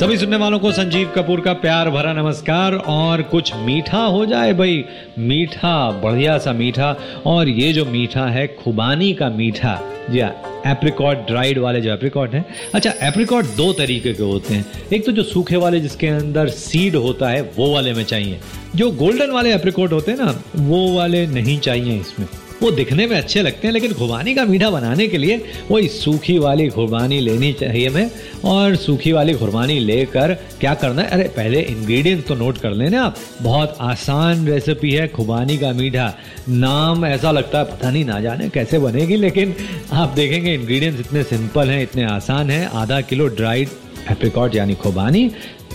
सभी सुनने वालों को संजीव कपूर का प्यार भरा नमस्कार और कुछ मीठा हो जाए भाई। मीठा, बढ़िया सा मीठा और ये जो मीठा है, खुबानी का मीठा। जी हाँ एप्रिकॉट ड्राइड वाले जो एप्रिकॉट हैं। अच्छा एप्रिकॉट दो तरीके के होते हैं। एक तो जो सूखे वाले जिसके अंदर सीड होता है, वो वाले में चाहिए। जो गोल्डन वाले एप्रिकॉट होते हैं ना, वो वाले नहीं चाहिए इसमें। वो दिखने में अच्छे लगते हैं, लेकिन खुबानी का मीठा बनाने के लिए वही सूखी वाली खुरबानी लेनी चाहिए हमें। और सूखी वाली खुरबानी लेकर क्या करना है? अरे, पहले इंग्रेडिएंट्स तो नोट कर लेना आप। बहुत आसान रेसिपी है खुबानी का मीठा। नाम ऐसा लगता है, पता नहीं ना जाने कैसे बनेगी, लेकिन आप देखेंगे इंग्रेडिएंट्स इतने सिंपल हैं, इतने आसान हैं। आधा किलो ड्राइड एप्रिकॉट यानी खुबानी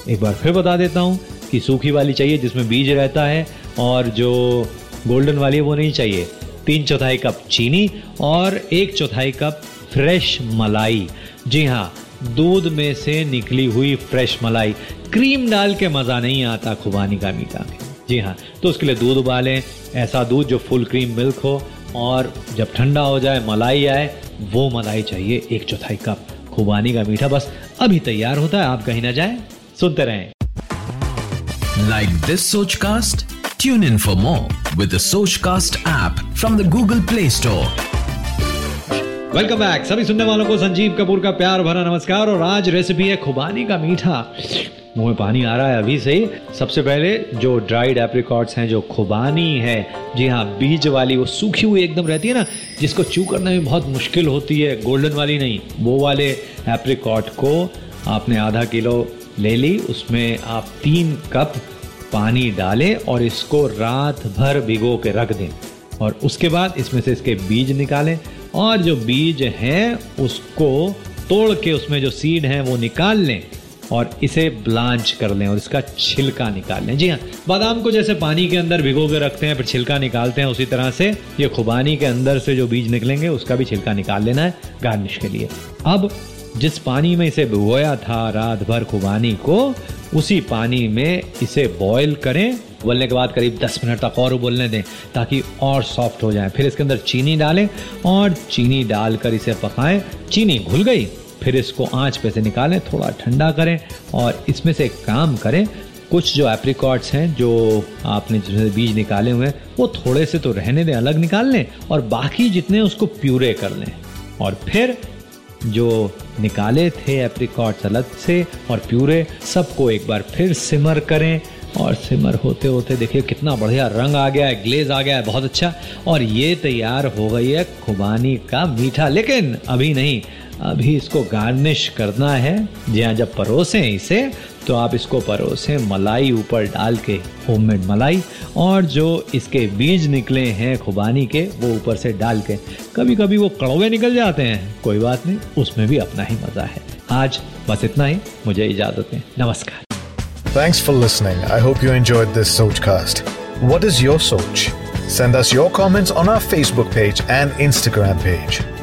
एक बार फिर बता देता हूँ कि सूखी वाली चाहिए जिसमें बीज रहता है, और जो गोल्डन वाली है वो नहीं चाहिए। तीन चौथाई कप चीनी और एक चौथाई कप फ्रेश मलाई। जी हाँ दूध में से निकली हुई फ्रेश मलाई। क्रीम डाल के मज़ा नहीं आता खुबानी का मीठा। में जी हाँ तो उसके लिए दूध उबालें। ऐसा दूध जो फुल क्रीम मिल्क हो और जब ठंडा हो जाए, मलाई आए, वो मलाई चाहिए। एक चौथाई कप खुबानी का मीठा। बस अभी तैयार होता है, आप कहीं ना जाए, सुनते रहें। Like this Sochcast? Tune in for more with the Sochcast app from the Google Play Store. Welcome back सभी सुनने वालों को संजीव कपूर का प्यार भरा नमस्कार और आज रेसिपी है खुबानी का मीठा। मुँह में पानी आ रहा है अभी से सबसे पहले जो ड्राइड एप्रिकॉट्स हैं, जो खुबानी है, जी हाँ बीज वाली, वो सूखी हुई एकदम रहती है ना, जिसको चू करने में बहुत मुश्किल होती है गोल्डन वाली नहीं। वो वाले एप्रिकॉट को आपने आधा किलो ले ली, उसमें आप तीन कप पानी डालें और इसको रात भर भिगो के रख दें। और उसके बाद इसमें से इसके बीज निकालें। और जो बीज हैं, उसको तोड़ के उसमें जो सीड हैं, वो निकाल लें और इसे ब्लांच कर लें और इसका छिलका निकाल लें। जी हाँ बादाम को जैसे पानी के अंदर भिगो के रखते हैं, फिर छिलका निकालते हैं उसी तरह से, ये खुबानी के अंदर से जो बीज निकलेंगे, उसका भी छिलका निकाल लेना है गार्निश के लिए। अब जिस पानी में इसे भिगोया था रात भर खुबानी को, उसी पानी में इसे बॉईल करें। उबलने के बाद करीब 10 मिनट तक और उबलने दें ताकि और सॉफ्ट हो जाए। फिर इसके अंदर चीनी डालें और चीनी डालकर इसे पकाएँ। चीनी घुल गई, फिर इसको आँच पे से निकालें, थोड़ा ठंडा करें और इसमें से काम करें। कुछ जो एप्रिकॉट्स हैं, जो आपने जिसमें बीज निकाले हुए हैं, वो थोड़े से तो रहने दें, अलग निकाल लें और बाकी जितने उसको प्यूरे कर लें। और फिर जो निकाले थे एप्रिकॉट्स अलग से और प्यूरे, सबको एक बार फिर सिमर करें। और सिमर होते होते देखिए कितना बढ़िया रंग आ गया है, ग्लेज आ गया है, बहुत अच्छा। और ये तैयार हो गई है खुबानी का मीठा, लेकिन अभी नहीं अभी इसको गार्निश करना है जी हाँ जब परोसें इसे तो आप इसको परोसें मलाई ऊपर डाल के होममेड मलाई, और जो इसके बीज निकले हैं खुबानी के, वो ऊपर से डाल के कभी कभी वो कड़वे निकल जाते हैं कोई बात नहीं, उसमें भी अपना ही मज़ा है आज बस इतना ही मुझे इजाज़त दें नमस्कार Thanks for listening. I hope you enjoyed this Sochcast. What is your Soch? Send us your comments on our Facebook page and Instagram page.